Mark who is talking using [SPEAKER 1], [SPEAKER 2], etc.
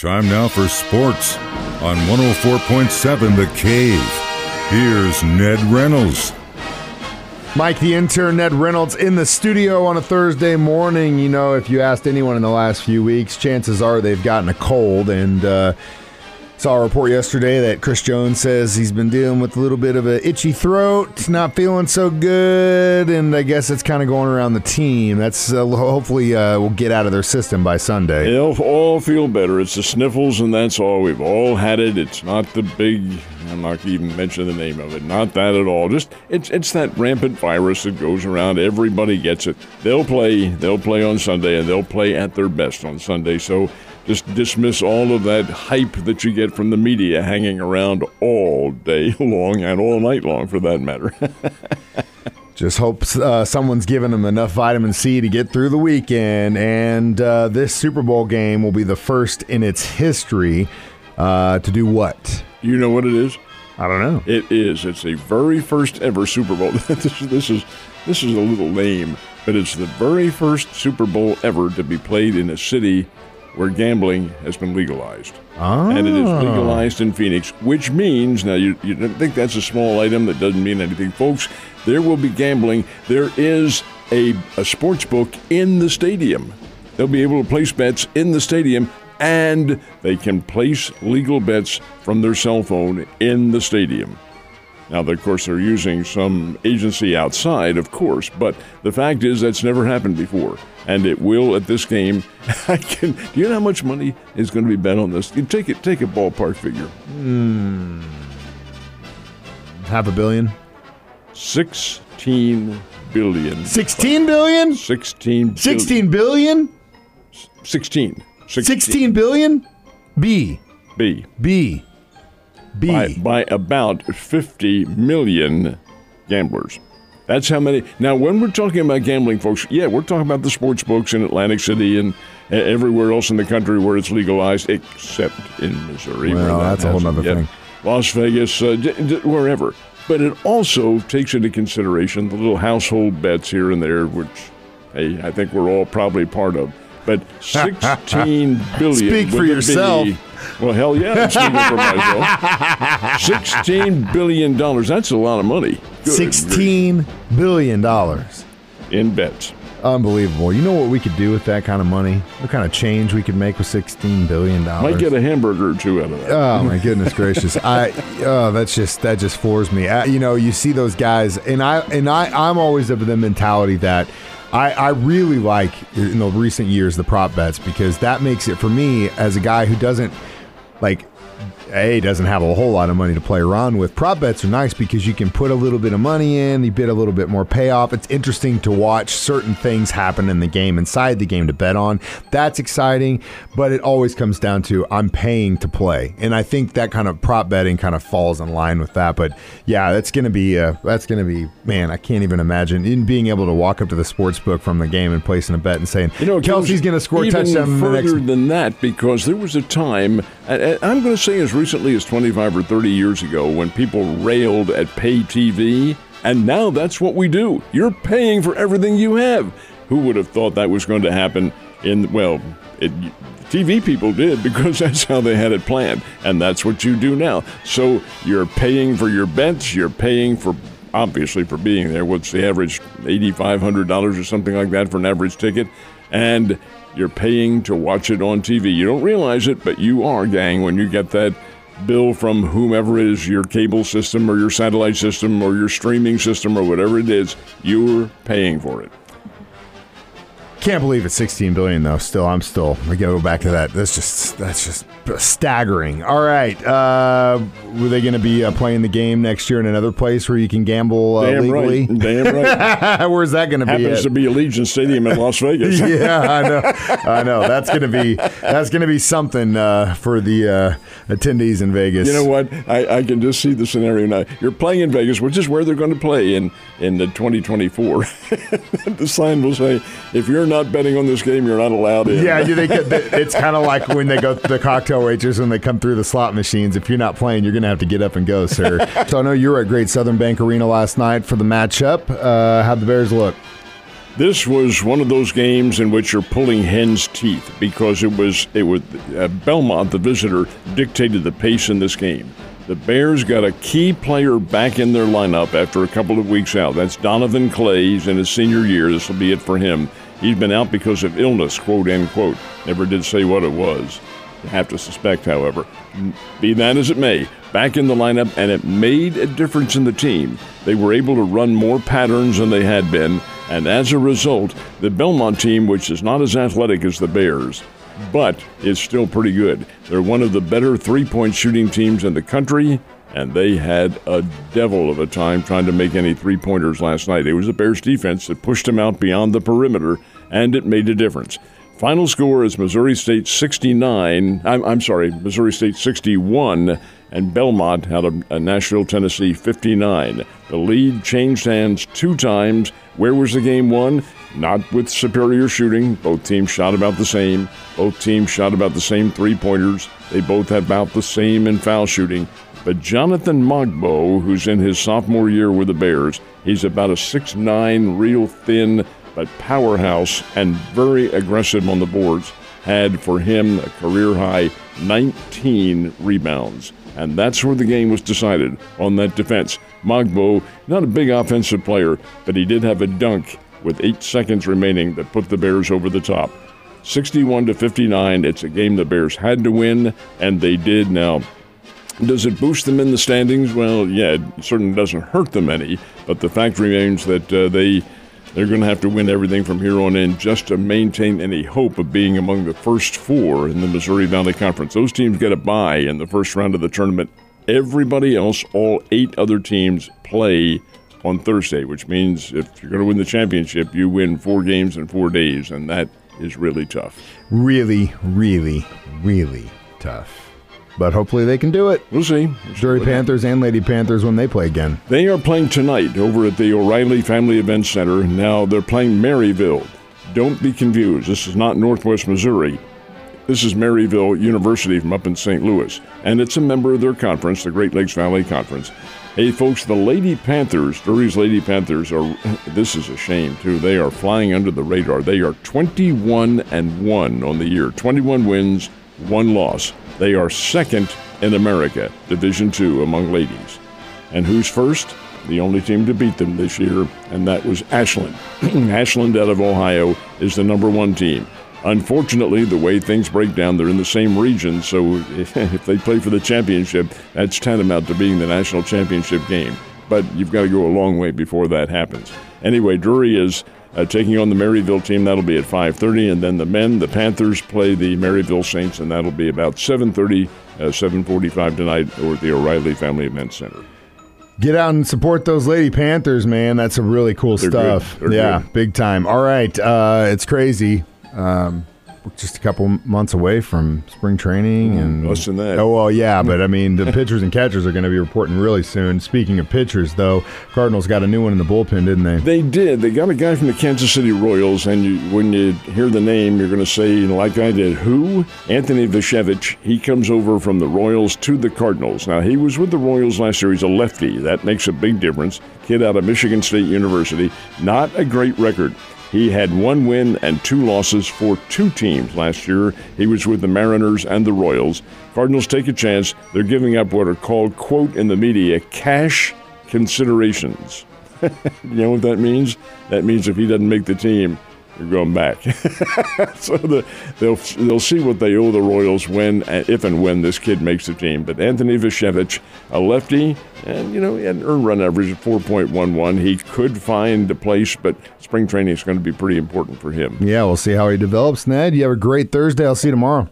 [SPEAKER 1] Time now for sports on 104.7 The Cave. Here's Ned Reynolds.
[SPEAKER 2] Mike, the intern, Ned Reynolds, in the studio on a Thursday morning. You know, if you asked anyone in the last few weeks, chances are they've gotten a cold. And uh, saw a report yesterday that Chris Jones says he's been dealing with a little bit of an itchy throat, not feeling so good, and I guess it's kind of going around the team. That's uh, hopefully uh, will get out of their system by Sunday.
[SPEAKER 3] They'll all feel better. It's the sniffles, and that's all. We've all had it. It's not the big. I'm not even mention the name of it. Not that at all. Just it's it's that rampant virus that goes around. Everybody gets it. They'll play. They'll play on Sunday, and they'll play at their best on Sunday. So just dismiss all of that hype that you get from the media hanging around all day long and all night long, for that matter.
[SPEAKER 2] Just hope uh, someone's giving them enough vitamin C to get through the weekend. And uh, this Super Bowl game will be the first in its history uh, to do what?
[SPEAKER 3] you know what it is?
[SPEAKER 2] I don't know.
[SPEAKER 3] It is. It's the very first ever Super Bowl. this, is, this is this is a little lame, but it's the very first Super Bowl ever to be played in a city where gambling has been legalized.
[SPEAKER 2] Oh.
[SPEAKER 3] And it is ah. legalized in Phoenix, which means, now you, you don't think that's a small item that doesn't mean anything. Folks, there will be gambling. There is a, a sports book in the stadium. They'll be able to place bets in the stadium, and they can place legal bets from their cell phone in the stadium. Now, of course, they're using some agency outside, of course, but the fact is that's never happened before, and it will at this game. I can. Do you know how much money is going to be bet on this? You take it. Take a ballpark figure. Hmm.
[SPEAKER 2] Half a billion?
[SPEAKER 3] Sixteen billion.
[SPEAKER 2] 16 billion?
[SPEAKER 3] Sixteen. billion.
[SPEAKER 2] 16 billion?
[SPEAKER 3] Sixteen.
[SPEAKER 2] 16 billion? B.
[SPEAKER 3] B.
[SPEAKER 2] B. B.
[SPEAKER 3] By, by about fifty million gamblers. That's how many. Now, when we're talking about gambling, folks, yeah, we're talking about the sports books in Atlantic City and uh, everywhere else in the country where it's legalized, except in Missouri.
[SPEAKER 2] Well,
[SPEAKER 3] that
[SPEAKER 2] that's a whole nother thing.
[SPEAKER 3] Las Vegas, uh, d- d- wherever. But it also takes into consideration the little household bets here and there, which, hey, I think we're all probably part of. But sixteen billion.
[SPEAKER 2] Speak for yourself.
[SPEAKER 3] be- well, hell yeah, I'm speaking for myself. Sixteen billion dollars. That's a lot of money. Good
[SPEAKER 2] 16 billion dollars.
[SPEAKER 3] in bets.
[SPEAKER 2] Unbelievable. You know what we could do with that kind of money? What kind of change we could make with 16 billion dollars?
[SPEAKER 3] Might get a hamburger or two out of that.
[SPEAKER 2] Oh my goodness gracious! I oh that's just that just floors me. Uh, you know, you see those guys, and I and I I'm always of the mentality that I I really like in the recent years the prop bets because that makes it for me as a guy who doesn't like a doesn't have a whole lot of money to play around with. Prop bets are nice because you can put a little bit of money in, you bid a little bit more payoff. It's interesting to watch certain things happen in the game inside the game to bet on. That's exciting, but it always comes down to I'm paying to play, and I think that kind of prop betting kind of falls in line with that. But yeah, that's gonna be uh, that's gonna be man, I can't even imagine in being able to walk up to the sports book from the game and placing a bet and saying,
[SPEAKER 3] You know, Kelce's
[SPEAKER 2] gonna score a
[SPEAKER 3] even
[SPEAKER 2] touchdown the
[SPEAKER 3] further
[SPEAKER 2] next.
[SPEAKER 3] than that because there was a time, and- I'm going to say as recently as 25 or 30 years ago, when people railed at pay TV, and now that's what we do. You're paying for everything you have. Who would have thought that was going to happen? In well, it, TV people did because that's how they had it planned, and that's what you do now. So you're paying for your bets. You're paying for obviously for being there. What's the average? Eighty-five hundred dollars or something like that for an average ticket, and you're paying to watch it on TV. You don't realize it, but you are, gang, when you get that bill from whomever it is your cable system or your satellite system or your streaming system or whatever it is, you're paying for it.
[SPEAKER 2] Can't believe it's 16 billion though. Still, I'm still. I gotta go back to that. That's just that's just staggering. All right, uh, were they going to be uh, playing the game next year in another place where you can gamble uh,
[SPEAKER 3] Damn
[SPEAKER 2] legally?
[SPEAKER 3] right. Damn right.
[SPEAKER 2] Where's that going to be?
[SPEAKER 3] Happens
[SPEAKER 2] at?
[SPEAKER 3] to be Allegiant Stadium in Las Vegas.
[SPEAKER 2] yeah, I know. I know. That's gonna be that's gonna be something uh, for the uh, attendees in Vegas.
[SPEAKER 3] You know what? I, I can just see the scenario now. You're playing in Vegas, which is where they're going to play in in the 2024. the sign will say, "If you're not betting on this game, you're not allowed in."
[SPEAKER 2] Yeah, that- it's kind of like when they go to the cocktail waitress when they come through the slot machines. If you're not playing, you're going to have to get up and go, sir. so I know you were at Great Southern Bank Arena last night for the matchup. Uh, how'd the Bears look?
[SPEAKER 3] This was one of those games in which you're pulling hen's teeth because it was it was uh, Belmont, the visitor, dictated the pace in this game. The Bears got a key player back in their lineup after a couple of weeks out. That's Donovan Clay. He's in his senior year. This will be it for him. He's been out because of illness, quote unquote. Never did say what it was. You have to suspect, however. Be that as it may, back in the lineup, and it made a difference in the team. They were able to run more patterns than they had been, and as a result, the Belmont team, which is not as athletic as the Bears, but it's still pretty good. They're one of the better three point shooting teams in the country, and they had a devil of a time trying to make any three pointers last night. It was the Bears defense that pushed them out beyond the perimeter, and it made a difference. Final score is Missouri State 69. I'm, I'm sorry, Missouri State 61, and Belmont had a, a Nashville, Tennessee 59. The lead changed hands two times. Where was the game won? Not with superior shooting. Both teams shot about the same. Both teams shot about the same three pointers. They both had about the same in foul shooting. But Jonathan Mogbo, who's in his sophomore year with the Bears, he's about a six-nine, real thin, but powerhouse and very aggressive on the boards, had for him a career high 19 rebounds. And that's where the game was decided on that defense. Mogbo, not a big offensive player, but he did have a dunk with eight seconds remaining that put the Bears over the top. 61 to 59. It's a game the Bears had to win, and they did. Now, does it boost them in the standings? Well, yeah, it certainly doesn't hurt them any. But the fact remains that uh, they they're going to have to win everything from here on in just to maintain any hope of being among the first four in the Missouri Valley Conference. Those teams get a bye in the first round of the tournament. Everybody else, all eight other teams, play on Thursday, which means if you're going to win the championship, you win four games in four days, and that is really tough.
[SPEAKER 2] Really, really, really tough. But hopefully they can do it.
[SPEAKER 3] We'll see.
[SPEAKER 2] Missouri Panthers and Lady Panthers when they play again.
[SPEAKER 3] They are playing tonight over at the O'Reilly Family Event Center. Now they're playing Maryville. Don't be confused. This is not Northwest Missouri. This is Maryville University from up in St. Louis, and it's a member of their conference, the Great Lakes Valley Conference. Hey, folks, the Lady Panthers, Drury's Lady Panthers, are, this is a shame, too. They are flying under the radar. They are 21 and 1 on the year, 21 wins, one loss. They are second in America, Division Two, among ladies. And who's first? The only team to beat them this year, and that was Ashland. Ashland out of Ohio is the number one team. Unfortunately, the way things break down, they're in the same region, so if they play for the championship, that's tantamount to being the national championship game. But you've got to go a long way before that happens. Anyway, Drury is uh, taking on the Maryville team. That'll be at 5:30, and then the men, the Panthers, play the Maryville Saints, and that'll be about 7:30, uh, 7:45 tonight, over at the O'Reilly Family Event Center.
[SPEAKER 2] Get out and support those Lady Panthers, man. That's some really cool
[SPEAKER 3] They're
[SPEAKER 2] stuff. yeah,
[SPEAKER 3] good.
[SPEAKER 2] big time. All right, uh, it's crazy. Um, just a couple months away from spring training and
[SPEAKER 3] less than that.
[SPEAKER 2] Oh well, yeah, but I mean the pitchers and catchers are going to be reporting really soon. Speaking of pitchers, though, Cardinals got a new one in the bullpen, didn't they?
[SPEAKER 3] They did. They got a guy from the Kansas City Royals, and you, when you hear the name, you're going to say, like I did, who? Anthony Misiewicz. He comes over from the Royals to the Cardinals. Now, he was with the Royals last year. He's a lefty. That makes a big difference. Kid out of Michigan State University. Not a great record. He had one win and two losses for two teams last year. He was with the Mariners and the Royals. Cardinals take a chance. They're giving up what are called, quote in the media, cash considerations. you know what that means? That means if he doesn't make the team, you're going back. so the, they'll they'll see what they owe the Royals when, uh, if and when this kid makes the team. But Anthony Misiewicz, a lefty, and you know he had an earned run average of 4.11. He could find a place, but spring training is going to be pretty important for him.
[SPEAKER 2] Yeah, we'll see how he develops. Ned, you have a great Thursday. I'll see you tomorrow.